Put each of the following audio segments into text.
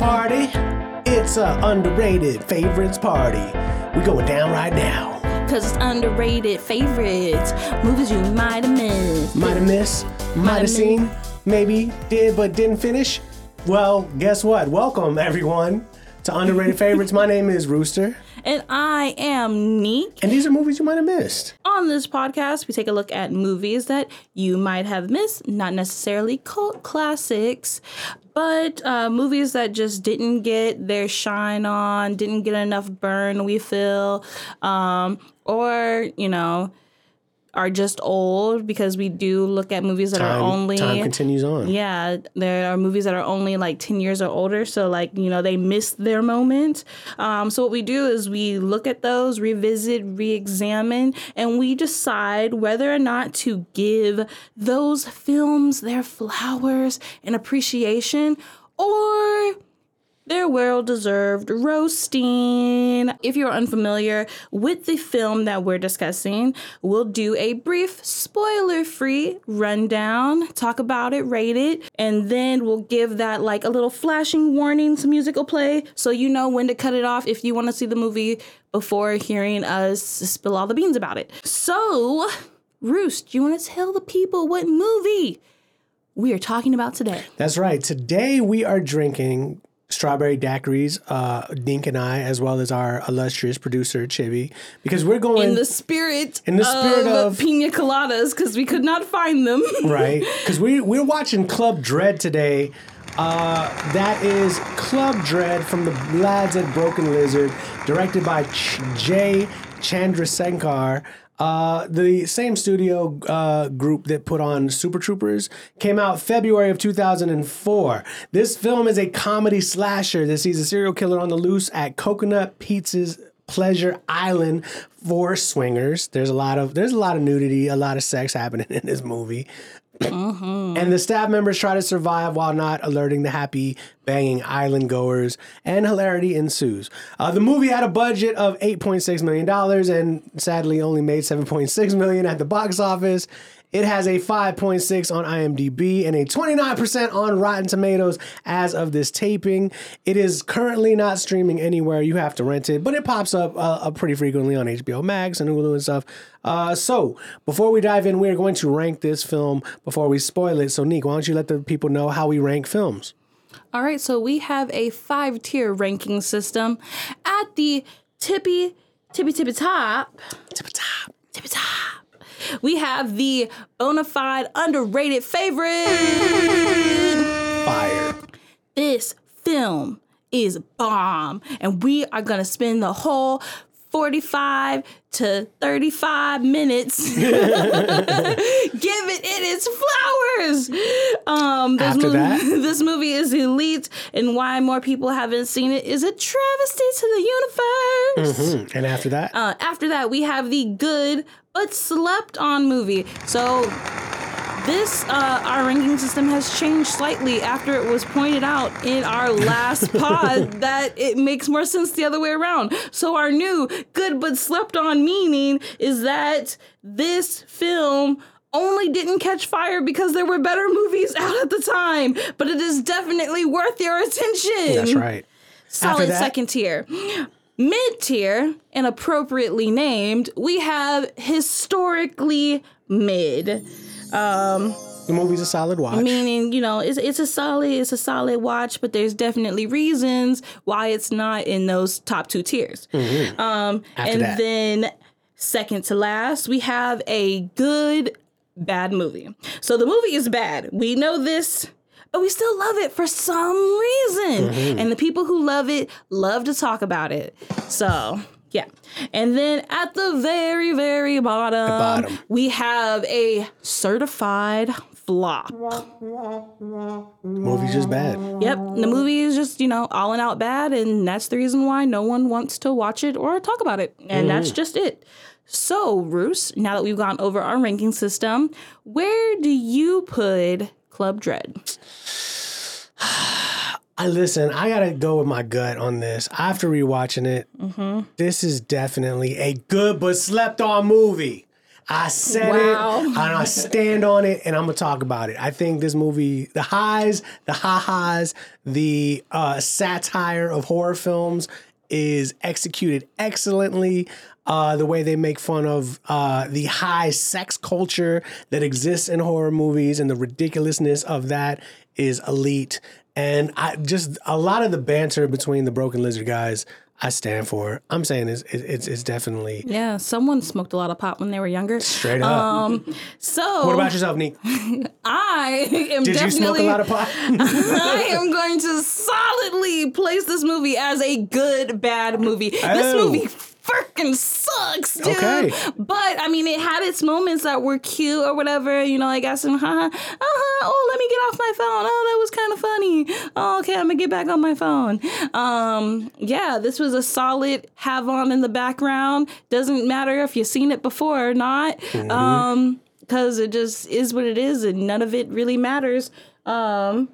party. It's a underrated favorites party. We going down right now. Cause it's underrated favorites. Movies you might have missed. Might have missed, might have seen, maybe did but didn't finish. Well, guess what? Welcome everyone to Underrated Favorites. My name is Rooster, And I am Nique. and these are movies you might have missed. On this podcast, we take a look at movies that you might have missed, not necessarily cult classics, but uh, movies that just didn't get their shine on, didn't get enough burn, we feel, um, or, you know, are just old because we do look at movies that Time, are only time continues on. yeah, there are movies that are only like 10 years or older. So, like, you know, they missed their moment. Um, so, what we do is we look at those, revisit, re examine, and we decide whether or not to give those films their flowers and appreciation or their well deserved roasting. If you're unfamiliar with the film that we're discussing, we'll do a brief spoiler free rundown, talk about it, rate it, and then we'll give that like a little flashing warning, some music will play so you know when to cut it off if you want to see the movie before hearing us spill all the beans about it. So, Roost, you want to tell the people what movie we are talking about today? That's right. Today we are drinking strawberry daiquiris, uh, Dink and I, as well as our illustrious producer Chibi, because we're going in the spirit In the spirit of- pina coladas because we could not find them. right because we we're watching Club Dread today. Uh, that is Club Dread from the lads at Broken Lizard, directed by Ch- Jay Chandrasekhar. Uh, the same studio uh, group that put on Super Troopers came out February of 2004. This film is a comedy slasher that sees a serial killer on the loose at Coconut Pete's Pleasure Island for swingers. There's a lot of there's a lot of nudity, a lot of sex happening in this movie. And the staff members try to survive while not alerting the happy, banging island goers, and hilarity ensues. Uh, the movie had a budget of $8.6 million and sadly only made 7.6 million at the box office. It has a 5.6 on IMDb and a 29% on Rotten Tomatoes as of this taping. It is currently not streaming anywhere. You have to rent it, but it pops up uh, pretty frequently on HBO Max and Hulu and stuff. Uh, so, before we dive in, we're going to rank this film before we spoil it. So, Nick, why don't you let the people know how we rank films? All right, so we have a five tier ranking system. At the tippy, tippy, tippy top, Tip-a-top. tippy top, we have the bona fide underrated favorite. Fire. this film is bomb and we are going to spend the whole 45 to 35 minutes give it its flowers um this After movie, that? this movie is elite and why more people haven't seen it is a travesty to the universe Hmm, And after that? uh, after that, we have the good but slept on movie. So this uh, our ranking system has changed slightly after it was pointed out in our last pod that it makes more sense the other way around. So our new good but slept on meaning is that this film only didn't catch fire because there were better movies out at the time, but it is definitely worth your attention That's right. solid that- second tier. Mid tier, and appropriately named, we have historically mid. The movie's a solid watch. Meaning, you know, it's it's a solid, it's a solid watch, but there's definitely reasons why it's not in those top two tiers. Um, Mm-hmm. After and that. then second to last, we have a good bad movie. So the movie is bad. We know this, but we still love it for some reason. Mm-hmm. And the people who love it love to talk about it. So yeah. And then at the very, very bottom, bottom. we have a certified flop. movie's just bad. Yep, the movie is just, you know, all and out bad, and that's the reason why no one wants to watch it or talk about it. And that's just it. So, Roos, now that we've gone over our ranking system, where do you put Club Dread? I listen. I gotta go with my gut on this. After rewatching it, this is definitely a good but slept on movie. I said Wow. it, and I stand on it, and I'm gonna talk about it. I think this movie, the highs, the ha-has, the uh, satire of horror films is executed excellently. Uh, the way they make fun of uh, the high sex culture that exists in horror movies and the ridiculousness of that is elite. And I just a lot of the banter between the Broken Lizard guys, I stand for. I'm saying it's it's, it's definitely Yeah, someone smoked a lot of pot when they were younger. straight up. Um, so what about yourself, Nick? I am Did you definitely smoke a lot of pot? I am going to solidly place this movie as a good bad movie. This Oh. movie freaking sucks, dude. Okay. But I mean, it had its moments that were cute or whatever. You know, I got some, haha, uh-huh, oh, let me get off my phone. Oh, that was kind of funny. Oh, okay, I'm gonna get back on my phone. Um, yeah, this was a solid have on in the background. Doesn't matter if you've seen it before or not. Mm-hmm. Um, because it just is what it is, and none of it really matters. Um,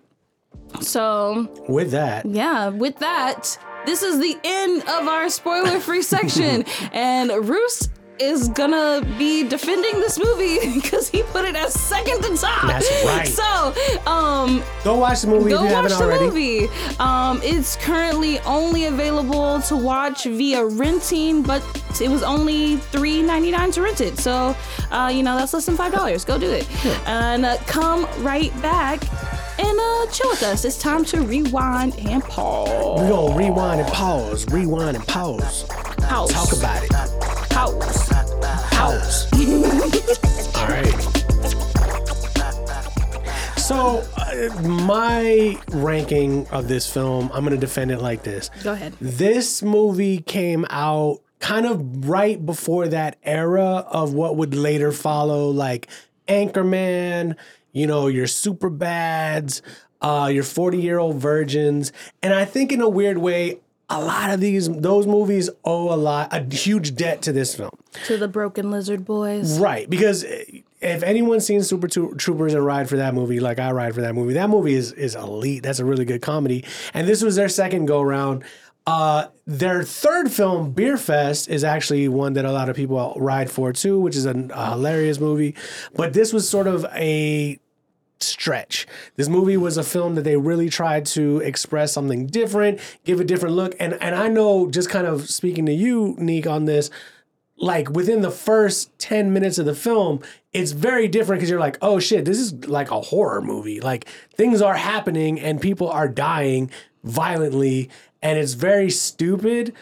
so With that, yeah, with that, this is the end of our spoiler free section. And Roos is gonna be defending this movie because he put it as second to top. That's right. So, um, go watch the movie go if you watch the already. movie. Um, it's currently only available to watch via renting, but it was only three ninety nine to rent it. So, uh, you know that's less than five dollars. Go do it, and uh, come right back and uh, chill with us. It's time to rewind and pause. We're gonna rewind and pause, rewind and pause. Pause. Talk about it. Pause. Pause. All right. So, uh, my ranking of this film, I'm gonna defend it like this. Go ahead. This movie came out kind of right before that era of what would later follow, like Anchorman, you know, your super bads, uh, your 40 year old virgins. And I think in a weird way, a lot of these, those movies owe a lot, a huge debt to this film. To the Broken Lizard Boys. Right, because if anyone's seen Super Troopers and ride for that movie, like I ride for that movie, that movie is is elite. That's a really good comedy, and this was their second go round. Uh, their third film, Beer Fest, is actually one that a lot of people ride for too, which is a, a hilarious movie. But this was sort of a stretch. This movie was a film that they really tried to express something different, give a different look. And and I know just kind of speaking to you, Nique, on this, like within the first 10 minutes of the film, it's very different because you're like, oh shit, this is like a horror movie. Like things are happening and people are dying violently, and it's very stupid,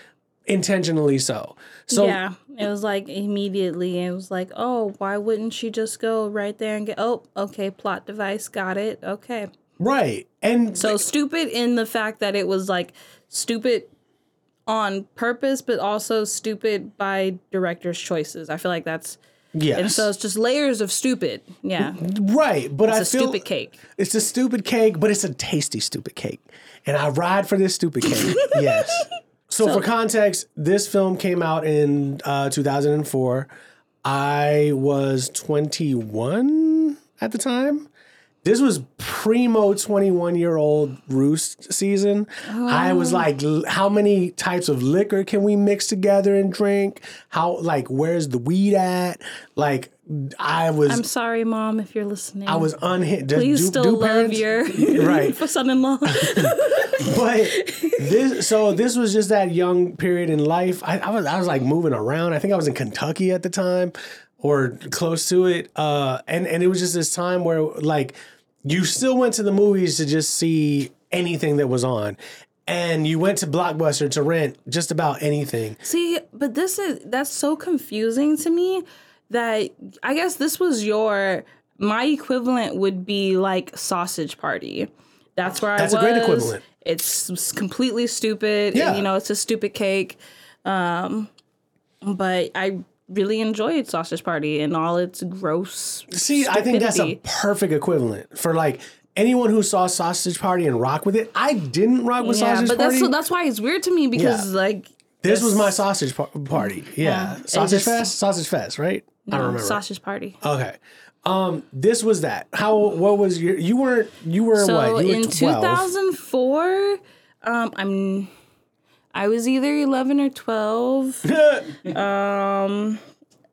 intentionally so. So yeah, it was like immediately. It was like, oh, why wouldn't she just go right there and get? Oh, okay, plot device, got it. Okay, right. And so stupid in the fact that it was like stupid on purpose, but also stupid by director's choices. I feel like that's yes. and so it's just layers of stupid. Yeah, right. But I it's a feel stupid cake. It's a stupid cake, but it's a tasty stupid cake. And I ride for this stupid cake. yes. So, for context, this film came out in uh, 2004. I was 21 at the time. This was primo 21 year old roost season. I was like, how many types of liquor can we mix together and drink? How, like, where's the weed at? Like, I was. I'm sorry, mom, if you're listening. I was unhit. Do- Please do- still do love parents- your right. son-in-law. But this, so this was just that young period in life. I, I was, I was like moving around. I think I was in Kentucky at the time, or close to it. Uh, and and it was just this time where like you still went to the movies to just see anything that was on, and you went to Blockbuster to rent just about anything. See, but this is that's so confusing to me that I guess this was your my equivalent would be like sausage party. That's where I That's a I was. great equivalent. It's completely stupid. Yeah. And, you know, it's a stupid cake. Um, but I really enjoyed Sausage Party and all its gross. See, I think that's a perfect equivalent for like anyone who saw Sausage Party and rock with it. I didn't rock with Yeah, Sausage but Party. But that's that's why it's weird to me because Yeah. like This was my sausage par- party. Yeah. it Sausage just- Fest? Sausage Fest, right? I don't remember. Sausage Party. Okay. Um, this was that. How what was your you weren't you were So what? You were in 2004, um, I'm I was either 11 or 12. um,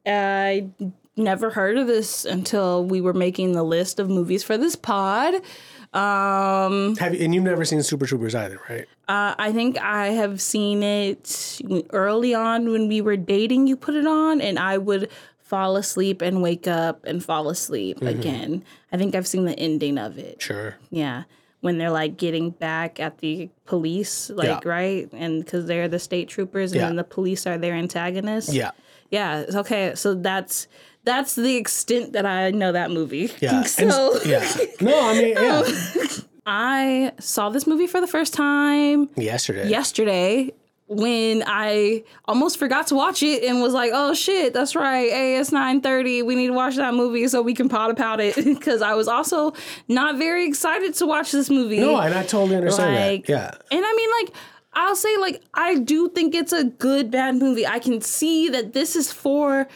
I never heard of this until we were making the list of movies for this pod. Um, Have you, and you've never seen Super Troopers either, right? Uh, I think I have seen it early on when we were dating. You put it on, and I would fall asleep and wake up and fall asleep Mm-hmm. again. I think I've seen the ending of it. Sure. Yeah. When they're like getting back at the police, like, Yeah. right? And because they're the state troopers and Yeah. then the police are their antagonists. Yeah. Yeah. Okay. So that's. That's the extent that I know that movie. Yeah. And- so yeah. No, I mean, yeah. I saw this movie for the first time Yesterday. yesterday when I almost forgot to watch it and was like, "Oh shit, that's right. Hey, it's nine thirty. We need to watch that movie so we can pot about it." Because I was also not very excited to watch this movie. No, and I totally understand Like- that. Yeah. And I mean, like, I'll say, like, I do think it's a good bad movie. I can see that this is for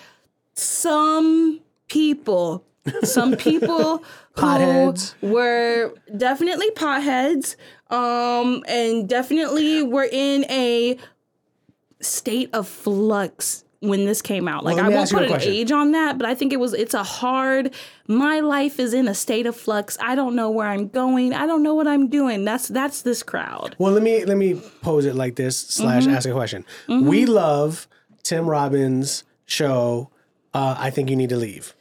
some people. Some people Potheads. were definitely potheads, um, and definitely were in a state of flux when this came out. Like let I won't put an age on that, but I think it was it's a hard my life is in a state of flux. I don't know where I'm going. I don't know what I'm doing. That's that's this crowd. Well, let me let me pose it like this slash Mm-hmm. ask a question. We love Tim Robinson's show. Uh, I think you need to leave.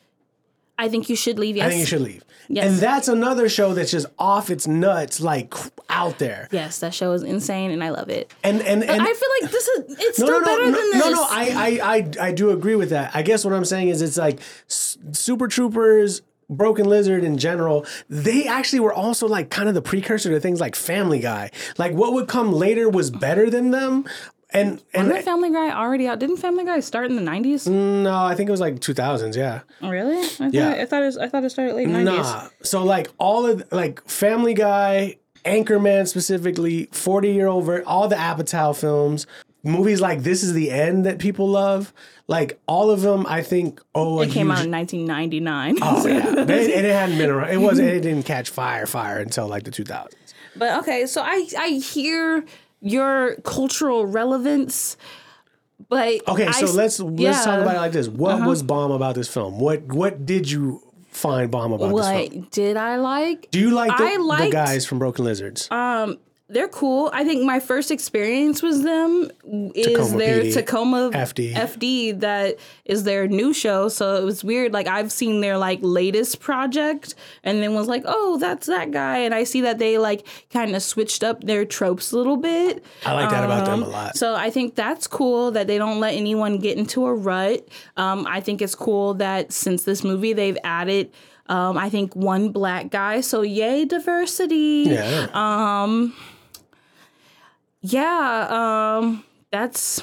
I think you should leave. Yes. I think you should leave. Yes. And that's another show that's just off its nuts, like out there. Yes, that show is insane and I love it. And and and I feel like this is it's no, still no, no, better no, than this. no, no. I, I, I, I do agree with that. I guess what I'm saying is, it's like Super Troopers, Broken Lizard in general. They actually were also like kind of the precursor to things like Family Guy. Like what would come later was better than them. And and Wasn't Family Guy already out? Didn't Family Guy start in the nineties? no, I think it was like 2000s. Yeah. Oh, really? I thought, Yeah. I thought it was, I thought it started late nineties. Nah. So like all of like Family Guy, Anchorman specifically, Forty Year Old, Vir- all the Apatow films, movies like This Is the End that people love, like all of them, I think. Oh, It came out in nineteen ninety nine. Oh yeah, and it, and it hadn't been around. It wasn't. It didn't catch fire, fire until like the 2000s. But okay, so I I hear your cultural relevance, but Okay, so let's let's yeah. Uh-huh. talk about it like this. What was bomb about this film? What what did you find bomb about this film? What did I like? Do you like the, I the guys from Broken Lizards? They're cool. I think my first experience with them is Tacoma their PD, Tacoma FD. FD that is their new show. So it was weird. Like I've seen their like latest project and then was like, oh, that's that guy. And I see that they like kind of switched up their tropes a little bit. I like that about them a Um, lot. So I think that's cool that they don't let anyone get into a rut. Um, I think it's cool that since this movie they've added. Um, I think one black guy, so yay diversity yeah. uh, yeah, um, that's.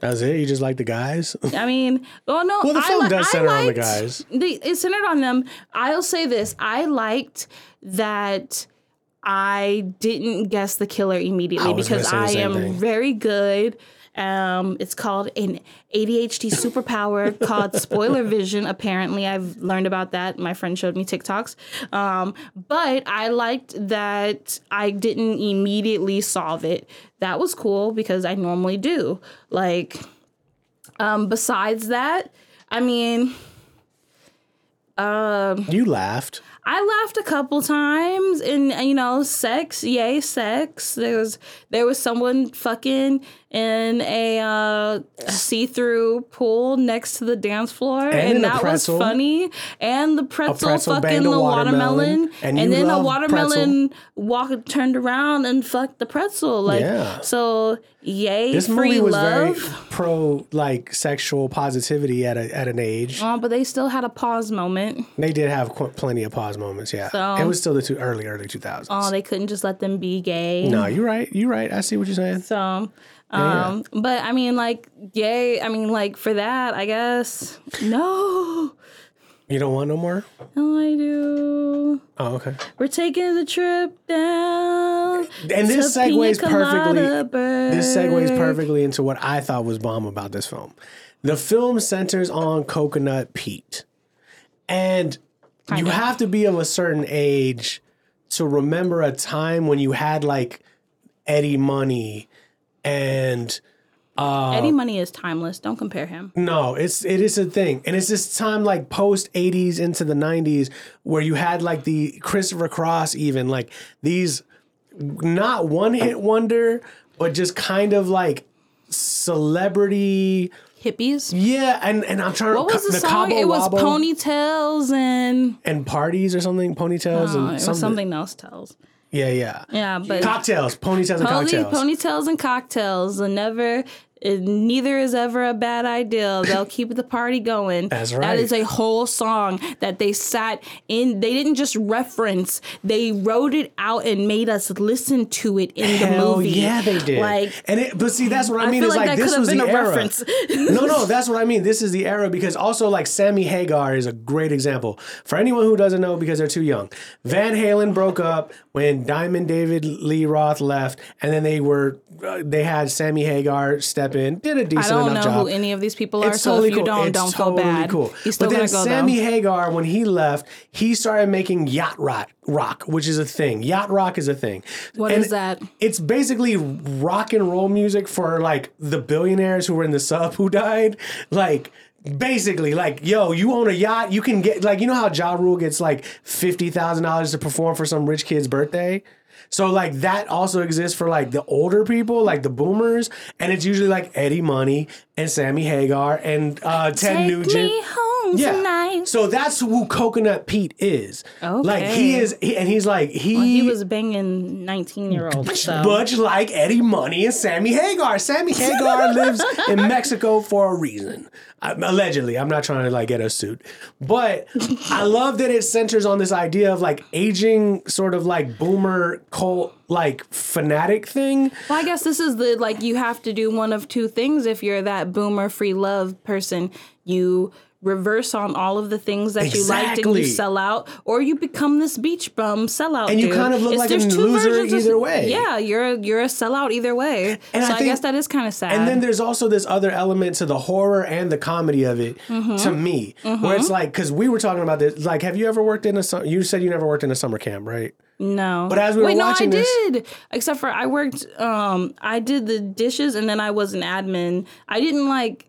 That's it. You just like the guys. I mean, well, no. Well, the film li- does center on the guys. The, it's centered on them. I'll say this: I liked that. I didn't guess the killer immediately I because I am thing. very good. Um, it's called an ADHD superpower called spoiler vision. Apparently, I've learned about that. My friend showed me TikToks. Um, but I liked that I didn't immediately solve it. That was cool because I normally do. Like, um, besides that, I mean, um, You laughed. I laughed a couple times and you know, sex, yay, sex. There was there was someone fucking in a uh, see-through pool next to the dance floor, and, in a that pretzel. was funny. And the pretzel, pretzel fucking the watermelon, watermelon, and and, then a love watermelon walked turned around and fucked the pretzel. Like Yeah. so, yay, This free movie was love. very pro like sexual positivity at a, at an age. Oh, but they still had a pause moment. They did have qu- plenty of pause moments. Yeah, So- it was still the two early early 2000s. Oh, they couldn't just let them be gay. no, you're right. You're right. I see what you're saying. So, um, Yeah. but I mean, like, yay. I mean, like, for that, I guess. No, You don't want no more? no, I do. Oh, okay. We're taking the trip down. And this segues perfectly. This segues perfectly into what I thought was bomb about this film. The film centers on Coconut Pete. And you Kinda. have to be of a certain age to remember a time when you had like Eddie Money and uh, Eddie Money is timeless. Don't compare him. No, it's it is a thing, and it's this time like post '80s into the '90s where you had like the Christopher Cross, even like these not one hit wonder, but just kind of like celebrity. Hippies. Yeah, and and I'm trying to. What to was the, song? Cabo It was Wabo ponytails and and parties or something, ponytails and something. something else. Tells. Yeah, yeah, Yeah, but Cocktails, ponytails, and cocktails. ponytails and cocktails. And never. Neither is ever a bad idea. They'll keep the party going. That's right. is a whole song that they sat in. They didn't just reference. They wrote it out and made us listen to it in the Hell movie. yeah, they did. Like and it, but see, that's what I, mean. is like like, this was the a era. reference. no, no, that's what I mean. This is the era because also like Sammy Hagar is a great example for anyone who doesn't know because they're too young. Van Halen broke up when Diamond David Lee Roth left, and then they were uh, they had Sammy Hagar step in, did a I decent job. I don't know job. who any of these people are. It's so totally if you cool. don't, it's don't totally feel bad. cool. He's still but then go Sammy though. Hagar, when he left, he started making yacht rock, rock, which is a thing. Yacht rock is a thing. What What is that? It's basically rock and roll music for like the billionaires who were in the sub who died. Like basically, like yo, you own a yacht, you can get like you know how Ja Rule gets like fifty thousand dollars to perform for some rich kid's birthday. So like that also exists for like the older people, like the boomers, and it's usually like Eddie Money and Sammy Hagar and uh, Ted Take Nugent. Me home tonight. So that's who Coconut Pete is. Okay. Like he is, he, and he's like he, He was banging nineteen year olds. So. much like Eddie Money and Sammy Hagar. Sammy Hagar lives in Mexico for a reason. Allegedly, I'm not trying to like get a suit, but I love that it centers on this idea of like aging, sort of like boomer cult like fanatic thing. Well, I guess this is the like you have to do one of two things if you're that boomer free love person. You reverse on all of the things that you liked and you sell out, or you become this beach bum sellout. And you dude. kind of look like a loser versions of- either way. Yeah, you're a, you're a sellout either way. And so I I, guess that is kind of sad. And then there's also this other element to the horror and the comedy of it Mm-hmm. to me, where it's like, because we were talking about this, like, have you ever worked in a, you said you never worked in a summer camp, right? No. But as we were Wait, watching no, I this- did. Except for I worked um I did the dishes and then I was an admin. I didn't like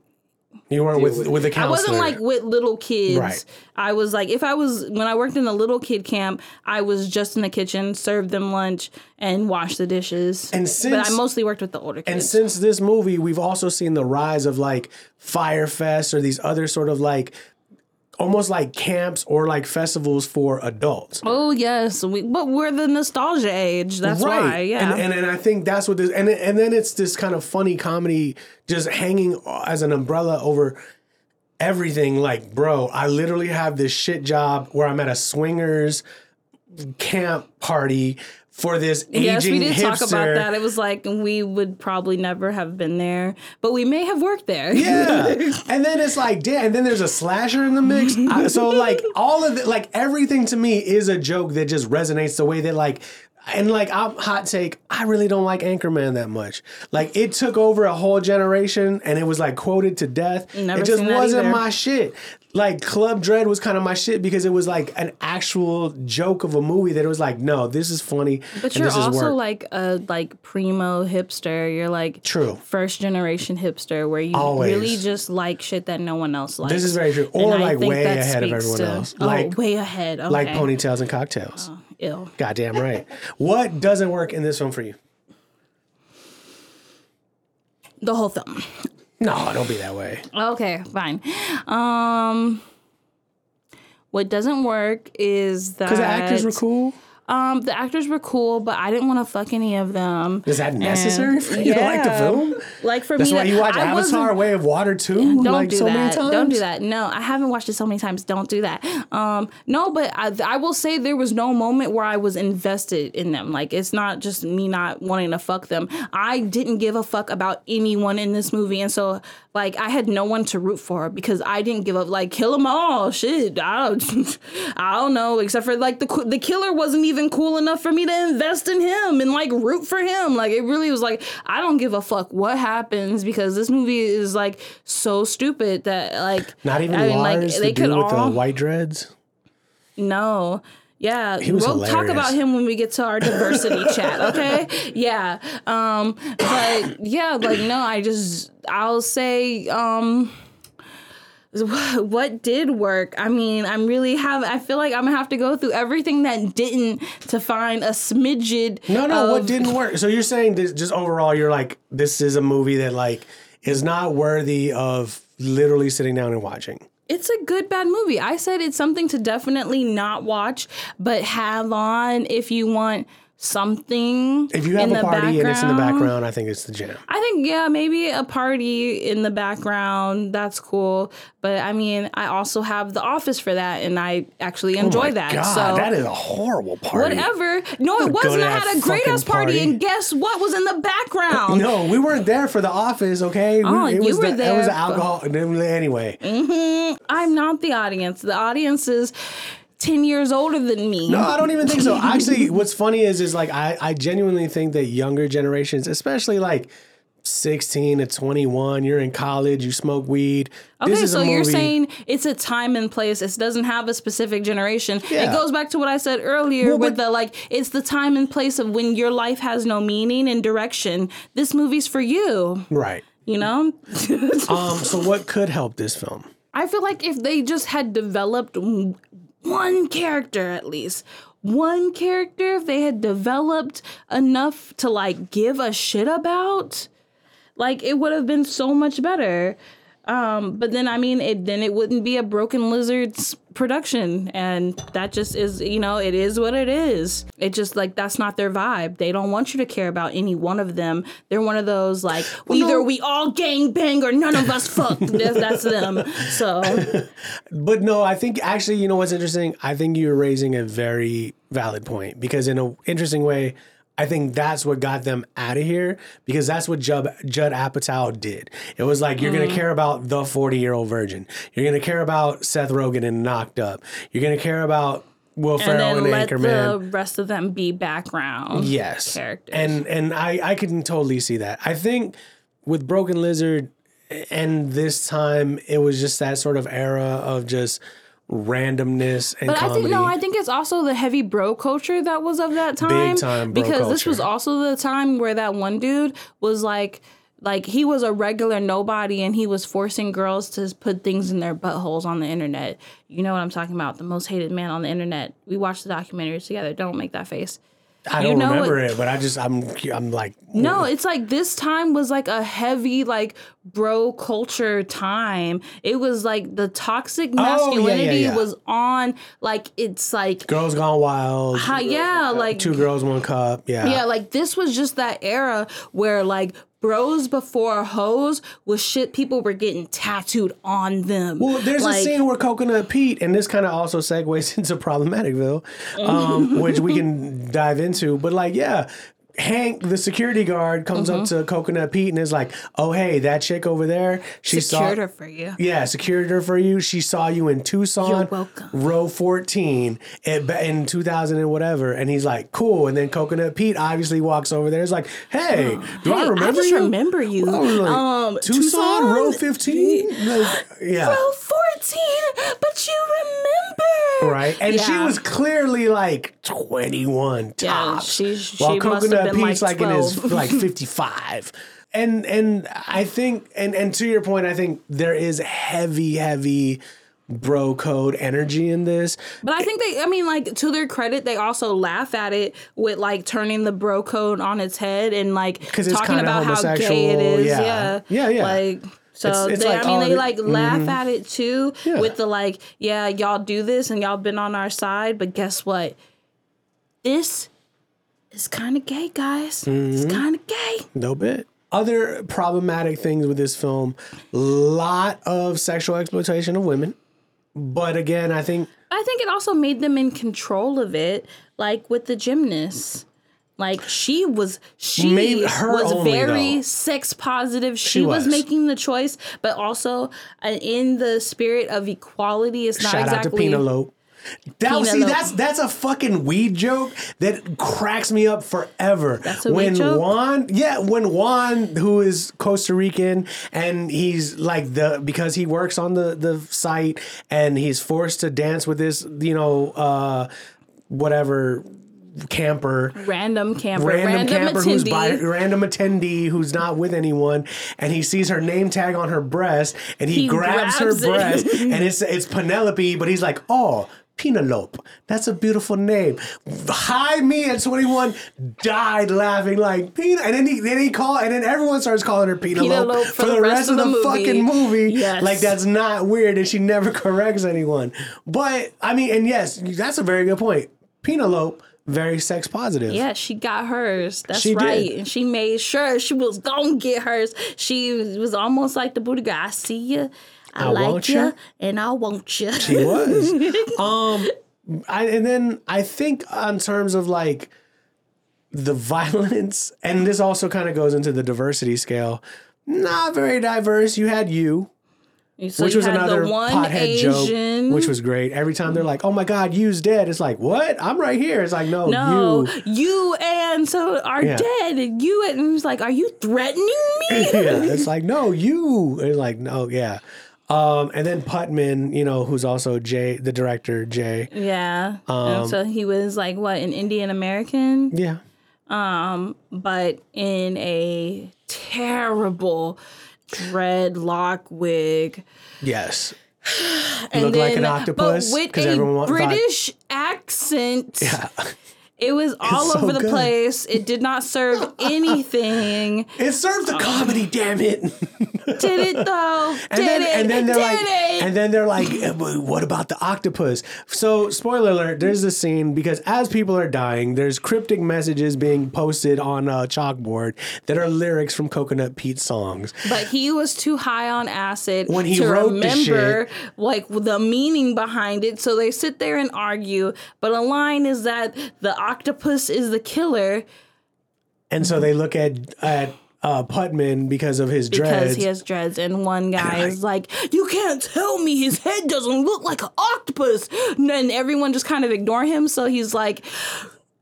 You weren't with, with the I counselor. wasn't like with little kids. Right. I was like if I was when I worked in the little kid camp, I was just in the kitchen, served them lunch and washed the dishes. And but I mostly worked with the older kids. And since this movie, we've also seen the rise of like Fyre Fest or these other sort of like almost like camps or like festivals for adults. oh yes, we, but we're the nostalgia age. That's why. Yeah. And, and and I think that's what this and and then it's this kind of funny comedy just hanging as an umbrella over everything like bro I literally have this shit job where I'm at a swingers camp party for this aging Yes, we did hipster. talk about that. It was like we would probably never have been there, but we may have worked there. Yeah, and then it's like, damn. And then there's a slasher in the mix. I- so like all of it, like everything to me is a joke that just resonates the way that like. And like I'm hot take, I really don't like Anchorman that much. Like it took over a whole generation and it was like quoted to death. Never it just wasn't my shit. Like Club Dread was kind of my shit because it was like an actual joke of a movie that it was like, no, this is funny. But and you're also work. like a like primo hipster. You're like True. first generation hipster where you Always. really just like shit that no one else likes. This is very true. And Or I like way ahead of everyone to- else. Oh, Like- way ahead. Okay. like ponytails and cocktails. Ew. Goddamn right. what doesn't work in this film for you? The whole film. No, don't be that way. Okay, fine. Um, what doesn't work is that Because the actors were cool. Um, the actors were cool, but I didn't want to fuck any of them. Is that necessary for you to like the Yeah. film? Like for That's me, why you watch I Avatar: Way of Water too, Don't like do so that. many times. Don't do that. No, I haven't watched it so many times. Don't do that. Um, no, but I, I will say there was no moment where I was invested in them. Like it's not just me not wanting to fuck them. I didn't give a fuck about anyone in this movie, and so like I had no one to root for because I didn't give up. Like kill them all. Shit, I don't, I don't know. Except for like the the killer wasn't even cool enough for me to invest in him and like root for him. Like it really was like I don't give a fuck what happens because this movie is like so stupid that like Not even I mean, Lars, like the they dude could with all the white dreads. no. Yeah, we'll talk about him when we get to our diversity chat, okay? Yeah. Um but yeah, like no, I just I'll say um what did work? I mean, I'm really have I feel like I'm gonna have to go through everything that didn't to find a smidget. No, no, what didn't work? So you're saying this, just overall, you're like, this is a movie that like is not worthy of literally sitting down and watching. It's a good bad movie. I said it's something to definitely not watch, but have on if you want something. If you have in a the party and it's in the background. I think it's the jam. I think yeah, maybe a party in the background. That's cool. But I mean, I also have The Office for that, and I actually oh enjoy Oh that. God, so that is a horrible party. whatever. No, it wasn't. I had a great ass party, party. and guess what was in the background? No, we weren't there for the office, okay? We- Oh, it you was were the, It was there, the but- alcohol. Anyway, mm-hmm. I'm not the audience. The audience is ten years older than me. no, I don't even think so. Actually, what's funny is, is like I, I genuinely think that younger generations, especially like 16 to 21, you're in college, you smoke weed. this Okay, is so a movie. you're saying it's a time and place. It doesn't have a specific generation. Yeah. It goes back to what I said earlier Well, with the like it's the time and place of when your life has no meaning and direction. This movie's for you, right? you know? Um, so what could help this film? I feel like if they just had developed one character at least, one character, if they had developed enough to like give a shit about, like it would have been so much better. Um, but then I mean, it then it wouldn't be a Broken Lizards production, and that just is, you know, it is what it is. It just like that's not their vibe. They don't want you to care about any one of them. They're one of those like either no. we all gang bang or none of us fuck. that's, that's them. So But no, I think actually, you know what's interesting? I think you're raising a very valid point because in an interesting way, I think that's what got them out of here because that's what Judd, Judd Apatow did. It was like you're Mm. gonna care about the 40 year old virgin. You're gonna care about Seth Rogen and Knocked Up. You're gonna care about Will and Ferrell then and, let Anchorman. the rest of them be background. yes, characters. and and I I can totally see that. I think with Broken Lizard and this time it was just that sort of era of just randomness and But comedy. I think no, I think it's also the heavy bro culture that was of that time. time bro because this was also the time where that one dude was like like he was a regular nobody and he was forcing girls to put things in their buttholes on the internet. You know what I'm talking about? The most hated man on the internet. We watched the documentaries together. Don't make that face. I you don't know remember what- it, but I just I'm I'm like No, it's like this time was like a heavy like bro culture time. It was like the toxic Oh, yeah, yeah, masculinity yeah. was on like it's like Girls Gone Wild. hi- yeah, uh, like Two girls, one cup. Yeah. yeah, like this was just that era where like bros before hoes was shit people were getting tattooed on them. Well, there's a scene where Coconut Pete, and this kind of also segues into Problematicville, um, which we can dive into. But like, yeah, Hank, the security guard, comes up Mm-hmm. to Coconut Pete and is like, "Oh, hey, that chick over there, she secured saw her for you. Yeah, secured her for you. She saw you in Tucson, row 14 in, in 2000 and whatever. And he's like, cool. And then Coconut Pete obviously walks over there. It's like, hey, do I Hey, remember just you? remember you. I was like, um, Tucson, row 15? Like, yeah. Row 14, but you remember. Right. And she was clearly like 21 Yeah, tops. she- she while must have Coconut been, Pete's like, like, in his like 55. And and I think and and to your point, I think there is heavy, heavy bro code energy in this. But I think they, I mean, like, to their credit, they also laugh at it with, like, turning the bro code on its head and, like, 'Cause it's talking kinda about how gay it is. yeah. Yeah. Yeah, yeah. Like, so It's- it's they, like, I mean, oh, they, the- like, laugh at it too Yeah. with the, like, yeah, y'all do this and y'all been on our side, but guess what? This is kind of gay, guys. Mm-hmm. It's kind of gay. No bit. Other problematic things with this film, lot of sexual exploitation of women. But again, I think I think it also made them in control of it, like with the gymnast. Like she was, she Maybe her was only, very though. sex positive. She, She was. was. making the choice, but also uh, in the spirit of equality. It's not Shout out to exactly. Penelope. That, see, Penelope. that's that's a fucking weed joke that cracks me up forever. That's a weed when joke? Juan, yeah, when Juan, who is Costa Rican, and he's like the because he works on the the site and he's forced to dance with this, you know, uh, whatever camper. Random camper, random, random, camper who's by random attendee who's not with anyone and he sees her name tag on her breast and he, He grabs, grabs her it. breast and it's it's Penelope but he's like oh Penelope that's a beautiful name. Hi me at 21 died laughing like Pena and then he then he call and then everyone starts calling her Penelope, Penelope for, the rest, of the, movie. fucking movie. Yes. like that's not weird and she never corrects anyone. But I mean and yes that's a very good point. Penelope very sex positive Yeah, she got hers. That's She did. right. And she made sure she was gonna get hers. She was almost like the booty girl. I see you. I, I like you, and I want you. He was. um, I, and then I think on terms of like the violence, and this also kind of goes into the diversity scale. Not very diverse. You had you, So which was another one pothead Asian. joke, which was great. Every time they're like, "Oh my God, you's dead," it's like, "What? I'm right here." It's like, "No, no, you." you and so are Yeah. dead, and you and he's like, are you threatening me? yeah, it's like, "No, you." It's like, "No, yeah." Um, and then Putman, you know, who's also Jay, the director, Jay. yeah. Um, so he was like what an Indian American, Yeah. Um, but in a terrible dreadlock wig. Yes. and Looked like an then- octopus, but with 'cause a everyone British accent. Yeah. It was all so over the good. place. It did not serve anything. It served the comedy, damn it. Did it though? And did then, it? and then they're did like, it? and then they're like, "Eh, what about the octopus? So, spoiler alert: there's this scene because as people are dying, there's cryptic messages being posted on a chalkboard that are lyrics from Coconut Pete songs. but he was too high on acid When he to wrote the remember like the meaning behind it. So they sit there and argue. But a line is that the octopus is the killer And so they look at at uh, Putman because of his dreads. because he has dreads. And one guy is like, "You can't tell me his head doesn't look like an octopus." And then everyone just kind of ignore him. So he's like.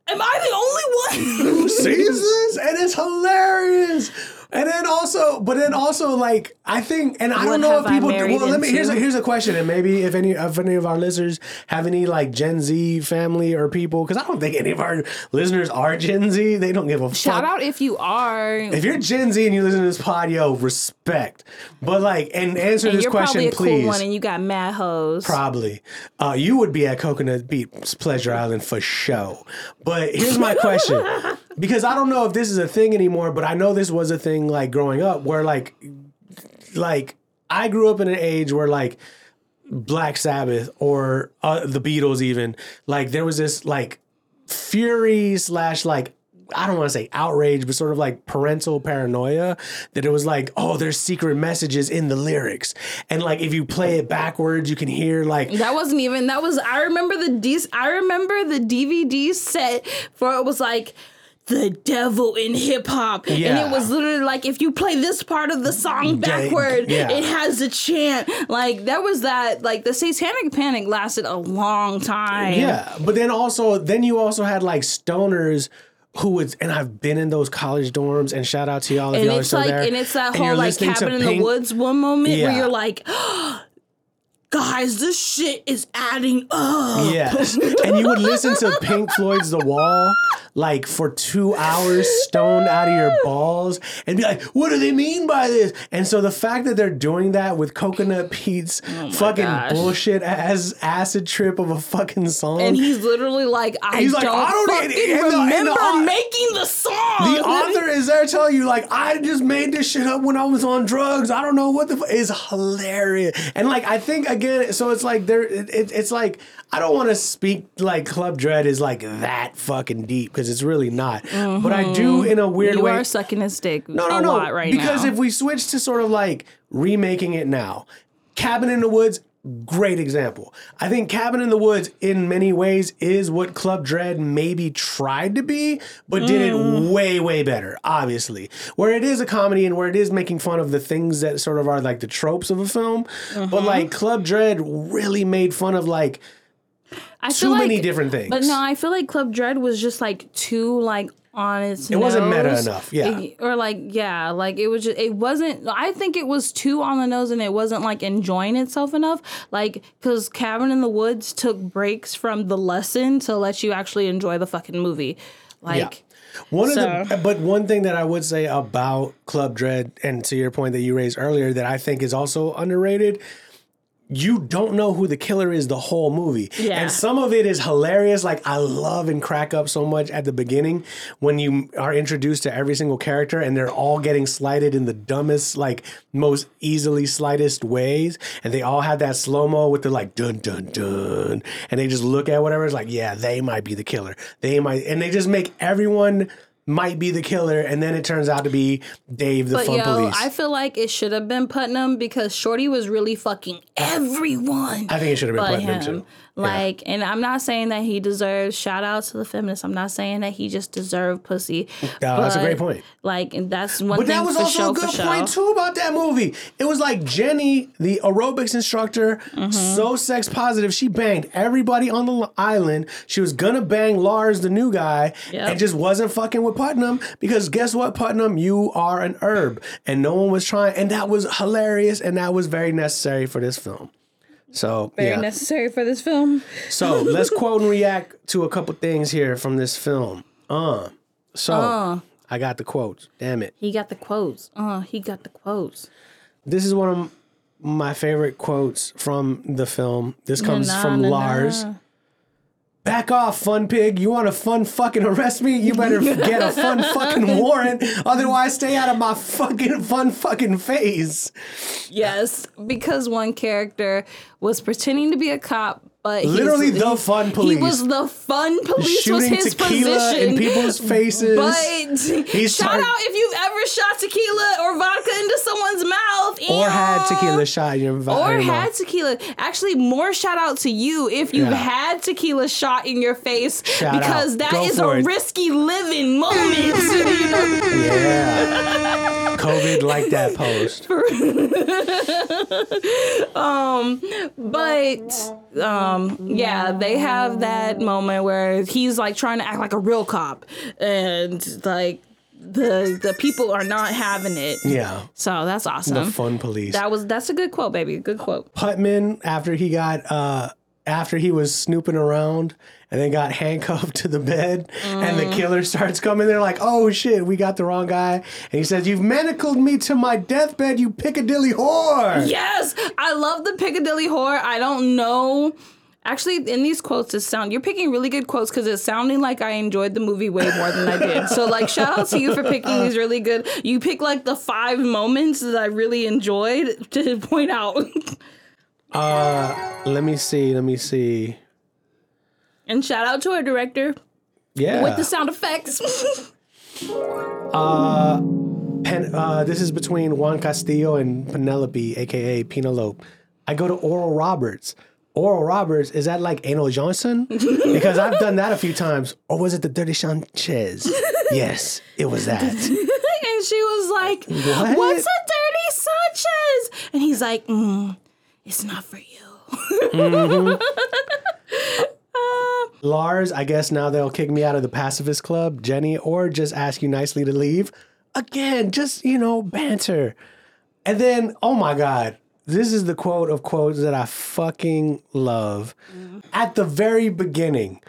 Am I the only one? Who sees this and it's hilarious. And then also, but then also, like I think, and I don't know if people. well, let me. Here's a, here's a question, and maybe if any if any of our listeners have any like Gen Z family or people, because I don't think any of our listeners are Gen Z. They don't give a fuck. Shout fuck. out if you are. If you're Gen Z and you listen to this pod, yo, respect. But like, and answer and this you're question, probably a please. cool one and you got mad hoes. Probably. Uh, you would be at Coconut Beach Pleasure Island for show. But here's my question. Because I don't know if this is a thing anymore, but I know this was a thing like growing up where like like I grew up in an age where like Black Sabbath or uh, the Beatles even like there was this like fury slash like I don't want to say outrage, but sort of like parental paranoia that it was like, oh, there's secret messages in the lyrics, and like if you play it backwards, you can hear like That wasn't even. That was. I remember the D. I remember the DVD set for it was like the devil in hip hop, and it was literally like if you play this part of the song backward, yeah. it has a chant. Like that was that. Like the Satanic Panic lasted a long time. Yeah, but then also then you also had like stoners who would and I've been in those college dorms and shout out to y'all if And y'all are still like, there. and it's that and whole like cabin in Pink- the woods one moment Yeah. where you're like, guys, this shit is adding up. Yes, and you would listen to Pink Floyd's The Wall like for two hours, stoned out of your balls, and be like, "What do they mean by this?" And so the fact that they're doing that with Coconut Pete's oh fucking Oh gosh. bullshit ass acid trip of a fucking song, And he's literally like, I He's don't, like, I don't fucking and the- and the remember making the song. The author is there telling you, like, I just made this shit up when I was on drugs. I don't know what the f-. is hilarious. And like, I think again, so it's like there, it, it- it's like I don't want to speak like Club Dread is like that fucking deep because it's really not. But I do in a weird you way. You are sucking his dick no, no, a no. lot right because now. if we switch to sort of like remaking it now, Cabin in the Woods. Great example. I think Cabin in the Woods, in many ways, is what Club Dread maybe tried to be, but did Mm. it way, way better, obviously. Where it is a comedy and where it is making fun of the things that sort of are like the tropes of a film. Mm-hmm. But like Club Dread really made fun of like I too feel many like- different things. But no, I feel like Club Dread was just like too like on its. It wasn't meta enough, yeah. or like yeah, like it was just it wasn't. I think it was too on the nose, and it wasn't like enjoying itself enough. Like because Cabin in the Woods took breaks from the lesson to let you actually enjoy the fucking movie. Like One of the, uh, but one thing that I would say about Club Dread, and to your point that you raised earlier, that I think is also underrated. You don't know who the killer is the whole movie, Yeah. and some of it is hilarious. Like I love and crack up so much at the beginning when you are introduced to every single character, and they're all getting slighted in the dumbest, like most easily slightest ways, and they all have that slow mo with the like dun dun dun, and they just look at whatever. It's like, yeah, they might be the killer. They might, and they just make everyone might be the killer, and then it turns out to be Dave, the But fun yo, police. I feel like it should have been Putnam because Shorty was really fucking everyone. I think it should have been Putnam him. too. Like, and I'm not saying that he deserves shout out to the feminists. I'm not saying that he just deserved pussy. No, that's a great point. Like, and that's one But that was also show a good point show. too about that movie. It was like Jenny, the aerobics instructor, Mm-hmm. so sex positive. She banged everybody on the island. She was gonna bang Lars, the new guy, Yep. and just wasn't fucking with Putnam because guess what, Putnam, you are an herb, and no one was trying, and that was hilarious, and that was very necessary for this film. So Very yeah. necessary for this film. So let's quote and react to a couple things here from this film. Uh, so Uh. I got the quotes. Damn it. He got the quotes. Uh, he got the quotes. This is one of my favorite quotes from the film. This comes Na, from na, na. Lars. Back off, fun pig. You want to fun fucking arrest me? You better get a fun fucking warrant. Otherwise, stay out of my fucking fun fucking face. Yes, because one character was pretending to be a cop, but he's- Literally the fun police. He was the fun police. was Shooting his tequila position in people's faces. But He's shout tar- out if you've ever shot tequila or vodka into someone's mouth, Or had tequila shot in your, Or had mouth. tequila. Actually, more shout out to you if you've Yeah. had tequila shot in your face Shout because out. that Go is a it. risky living moment. Yeah. COVID like that post. But um, yeah, they have that moment where he's like trying to act like a real cop, and like the the people are not having it. Yeah. So that's awesome. The fun police. That was that's a good quote, baby. Good quote. Putnam after he got uh after he was snooping around and then got handcuffed to the bed and Mm. the killer starts coming they're like oh shit we got the wrong guy and he says you've manacled me to my deathbed you piccadilly whore Yes, I love the Piccadilly whore. I don't know. Actually, in these quotes, it sound you're picking really good quotes because it's sounding like I enjoyed the movie way more than I did. So, like, shout out to you for picking these really good. You pick like the five moments that I really enjoyed to point out. Uh, let me see let me see and shout out to our director yeah with the sound effects. Uh, Pen, uh, this is between Juan Castillo and Penelope aka Penelope I go to Oral Roberts Oral Roberts is that like Anal Johnson because I've done that a few times or was it the Dirty Sanchez yes it was that and she was like, What? "What's a dirty Sanchez?" And he's like, mm, "It's not for you." Lars, I guess now they'll kick me out of the pacifist club, Jenny, or just ask you nicely to leave. Again, just, you know, banter. And then, oh my God, this is the quote of quotes that I fucking love. At the very beginning,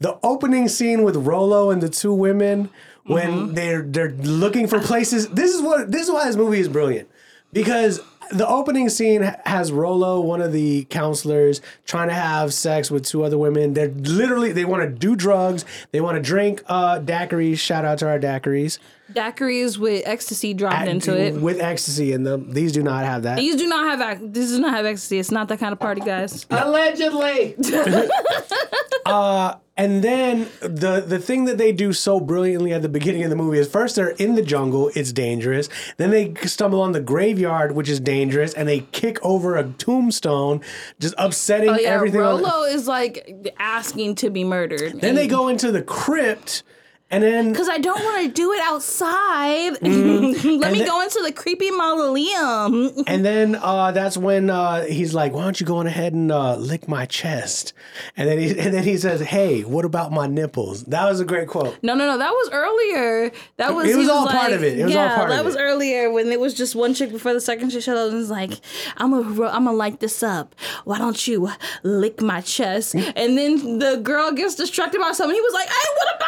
the opening scene with Rolo and the two women when they're they're looking for places. This is what this is why this movie is brilliant. Because the opening scene has Rolo, one of the counselors, trying to have sex with two other women. They're literally they want to do drugs. They want to drink uh, daiquiris. Shout out to our daiquiris Daiquiris with ecstasy dropped into it. with ecstasy in them. These do not have that. These do not have ac- this does not have ecstasy. It's not that kind of party, guys. Allegedly. uh, and then the the thing that they do so brilliantly at the beginning of the movie is first they're in the jungle, it's dangerous. Then they stumble on the graveyard, which is dangerous, and they kick over a tombstone, just upsetting Oh yeah, everything. on- Rolo is like asking to be murdered. then they go into the crypt. And then Because I don't want to do it outside. Let Mm-hmm. And me the- go into the creepy mausoleum. And then uh, that's when uh, he's like, "Why don't you go on ahead and uh, lick my chest?" And then he and then he says, "Hey, what about my nipples?" That was a great quote. No, no, no. That was earlier. That was It was he all part of it. It was all yeah, part of that was earlier when it was just one chick before the second chick showed up and was like, "I'm gonna, I'm gonna light this up. Why don't you lick my chest?" Mm. And then the girl gets distracted by something. He was like, "Hey, what about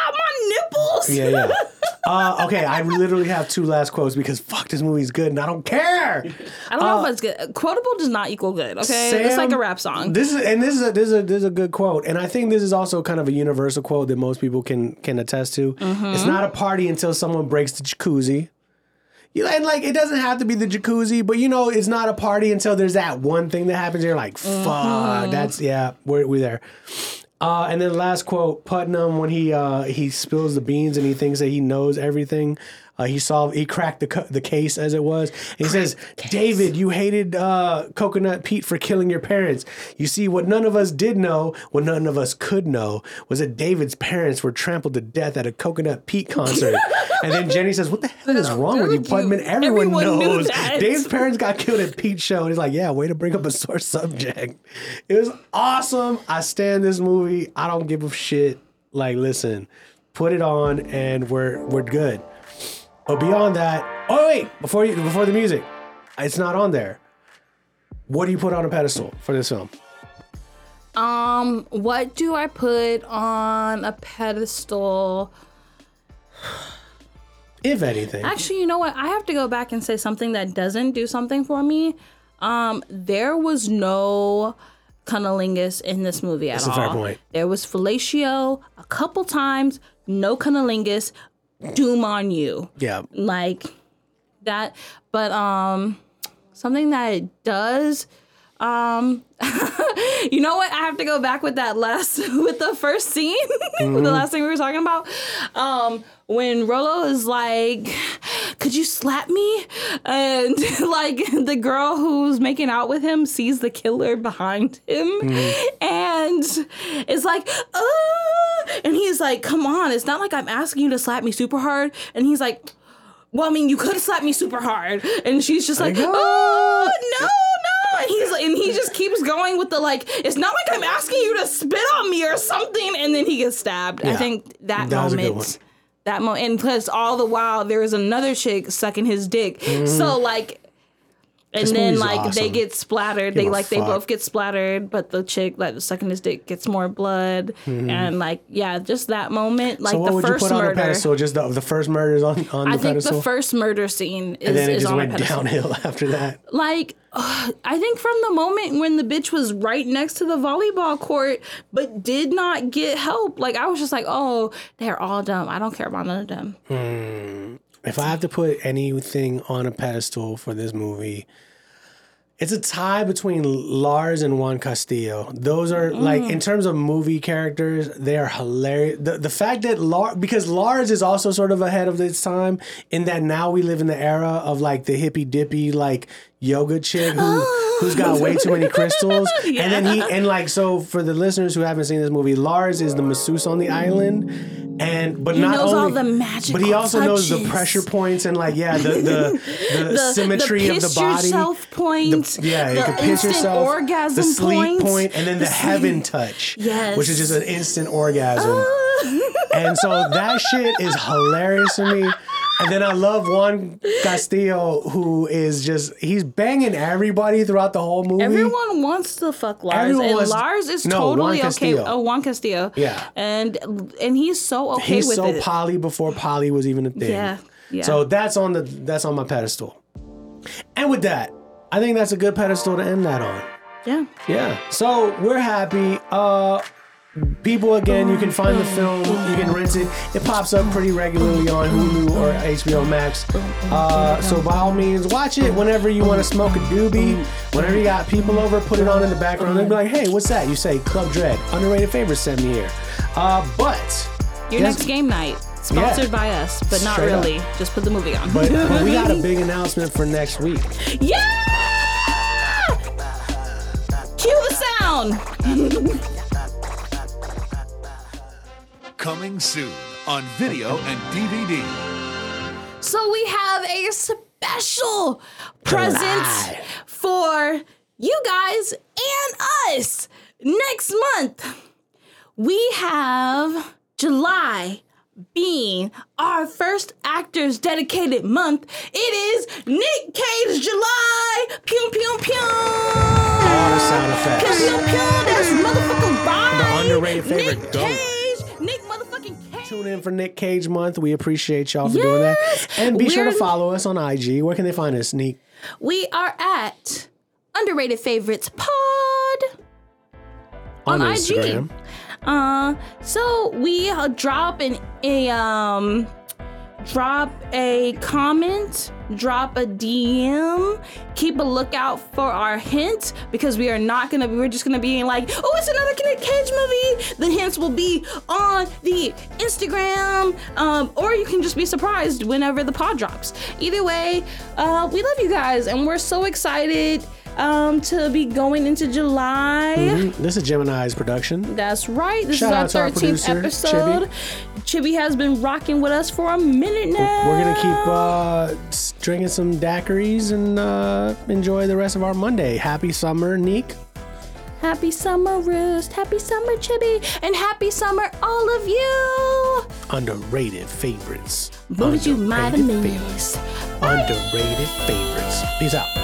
my nipples?" Yeah, yeah. Uh, okay, I literally have two last quotes because fuck, this movie's good and I don't care. I don't know if it's good. Quotable does not equal good. Okay, it's like a rap song. This is and this is a, this is a this is a good quote, and I think this is also kind of a universal quote that most people can can attest to. Mm-hmm. It's not a party until someone breaks the jacuzzi. You and like it doesn't have to be the jacuzzi, but you know it's not a party until there's that one thing that happens. You're like, fuck, Mm-hmm. that's yeah, we're we there. Uh, and then last quote, Putnam when he uh, he spills the beans and he thinks that he knows everything. Uh, he solved, he cracked the cu- the case as it was. And he says, "David, you hated uh, Coconut Pete for killing your parents. You see, what none of us did know, what none of us could know, was that David's parents were trampled to death at a Coconut Pete concert." and then Jenny says, "What the hell is wrong with you, you? Everyone, Everyone knows that." Dave's parents got killed at Pete's show." And he's like, "Yeah, way to bring up a sore subject." It was awesome. I stand this movie. I don't give a shit. Like, listen, put it on, and we're we're good. But beyond that, oh wait, before you before the music, it's not on there. What do you put on a pedestal for this film? Um, what do I put on a pedestal? If anything, Actually, you know what? I have to go back and say something that doesn't do something for me. Um, there was no cunnilingus in this movie at That's a all. fair point. There was fellatio a couple times, no cunnilingus. Doom on you. yeah, like that but um something that it does um you know what? I have to go back with that last with the first scene with the last thing we were talking about. Um when rolo is like could you slap me? And like the girl who's making out with him sees the killer behind him. And is like uh and he's like come on it's not like i'm asking you to slap me super hard. And he's like well, I mean, you could have slapped me super hard, and she's just like, oh no, no, and he's like, and he just keeps going with the like, it's not like I'm asking you to spit on me or something, and then he gets stabbed. I think that, That was a good one. moment, that moment, and plus all the while there is another chick sucking his dick, so like. And Mm-hmm. This then, like, they get splattered. Give They like they both get splattered, but the chick like sucking his dick gets more blood, and like yeah, just that moment, like Mm-hmm. so what the would you first put on a murder. pedestal? Just the, the first murders on on I the think pedestal, the first murder scene is, and then it is just went downhill after that. Like, I think from the moment when the bitch was right next to the volleyball court, but did not get help, like I was just like, oh, they're all dumb. I don't care about none of them. If I have to put anything on a pedestal for this movie, it's a tie between Lars and Juan Castillo. Those are mm-hmm. like in terms of movie characters, they are hilarious. The the fact that Lars because Lars is also sort of ahead of its time in that now we live in the era of like the hippy dippy like yoga chick who who's got way too many crystals. And then he and like so for the listeners who haven't seen this movie, Lars is the masseuse on the island. And but not knows all only the magical but he also knows the pressure points and like yeah the the, the, The symmetry the of the body. yourself point, the, yeah, you the can piss yourself, orgasm the sleep point, point, and then the, the heaven touch, Yes. which is just an instant orgasm. Ah. and so that shit is hilarious to me. And then I love Juan Castillo, who is just he's banging everybody throughout the whole movie. Everyone wants to fuck Lars, Everyone and wants- Lars is No, Juan totally okay. Castillo. Oh, Juan Castillo. Yeah. and and he's so okay he's with so it. poly before poly was even a thing. Yeah, yeah. So that's on the that's on my pedestal. And with that, I think that's a good pedestal to end that on. yeah. Yeah. So we're happy. Uh people again, you can find the film, you can rent it. It pops up pretty regularly on Hulu or HBO Max. Uh so by all means watch it whenever you want to smoke a doobie. Whenever you got people over, put it on in the background. They'll be like, hey, what's that? You say Club Dread. Underrated favorites sent me here. Uh but Your next game night, sponsored by us, but not Straight up. really. Just put the movie on. but, but we got a big announcement for next week. yeah. Cue the sound. Coming soon on video and DVD. So we have a special present July. for you guys and us next month. We have July being our first actors dedicated month. It is Nick Cage July. Pew pew pew. All the sound effects. Pew pew pew. That's motherfucking right. The underrated favorite, Nick. Cage. Nick. Tune in for Nick Cage month. We appreciate y'all for doing that. And be sure to follow us on IG. Where can they find us, Nique? We are at Underrated Favorites Pod on, IG. Instagram. Uh, so we uh, drop an a um drop a comment, drop a DM, keep a lookout for our hint because we are not gonna we're just gonna be like, oh, it's another Cage movie. The hints will be on the Instagram, um, or you can just be surprised whenever the pod drops. Either way, uh, we love you guys and we're so excited um to be going into July. Mhm. This is Gem.In.Eyes production. That's right. This Shout is to our our 13th producer, episode. Chibi. has been rocking with us for a minute now. We're gonna keep uh, drinking some daiquiris and uh, enjoy the rest of our Monday. Happy summer, Nique. Happy summer, Roost. Happy summer, Chibi. And happy summer, all of you. Underrated favorites. Movies you have Underrated. Underrated favorites. Peace out.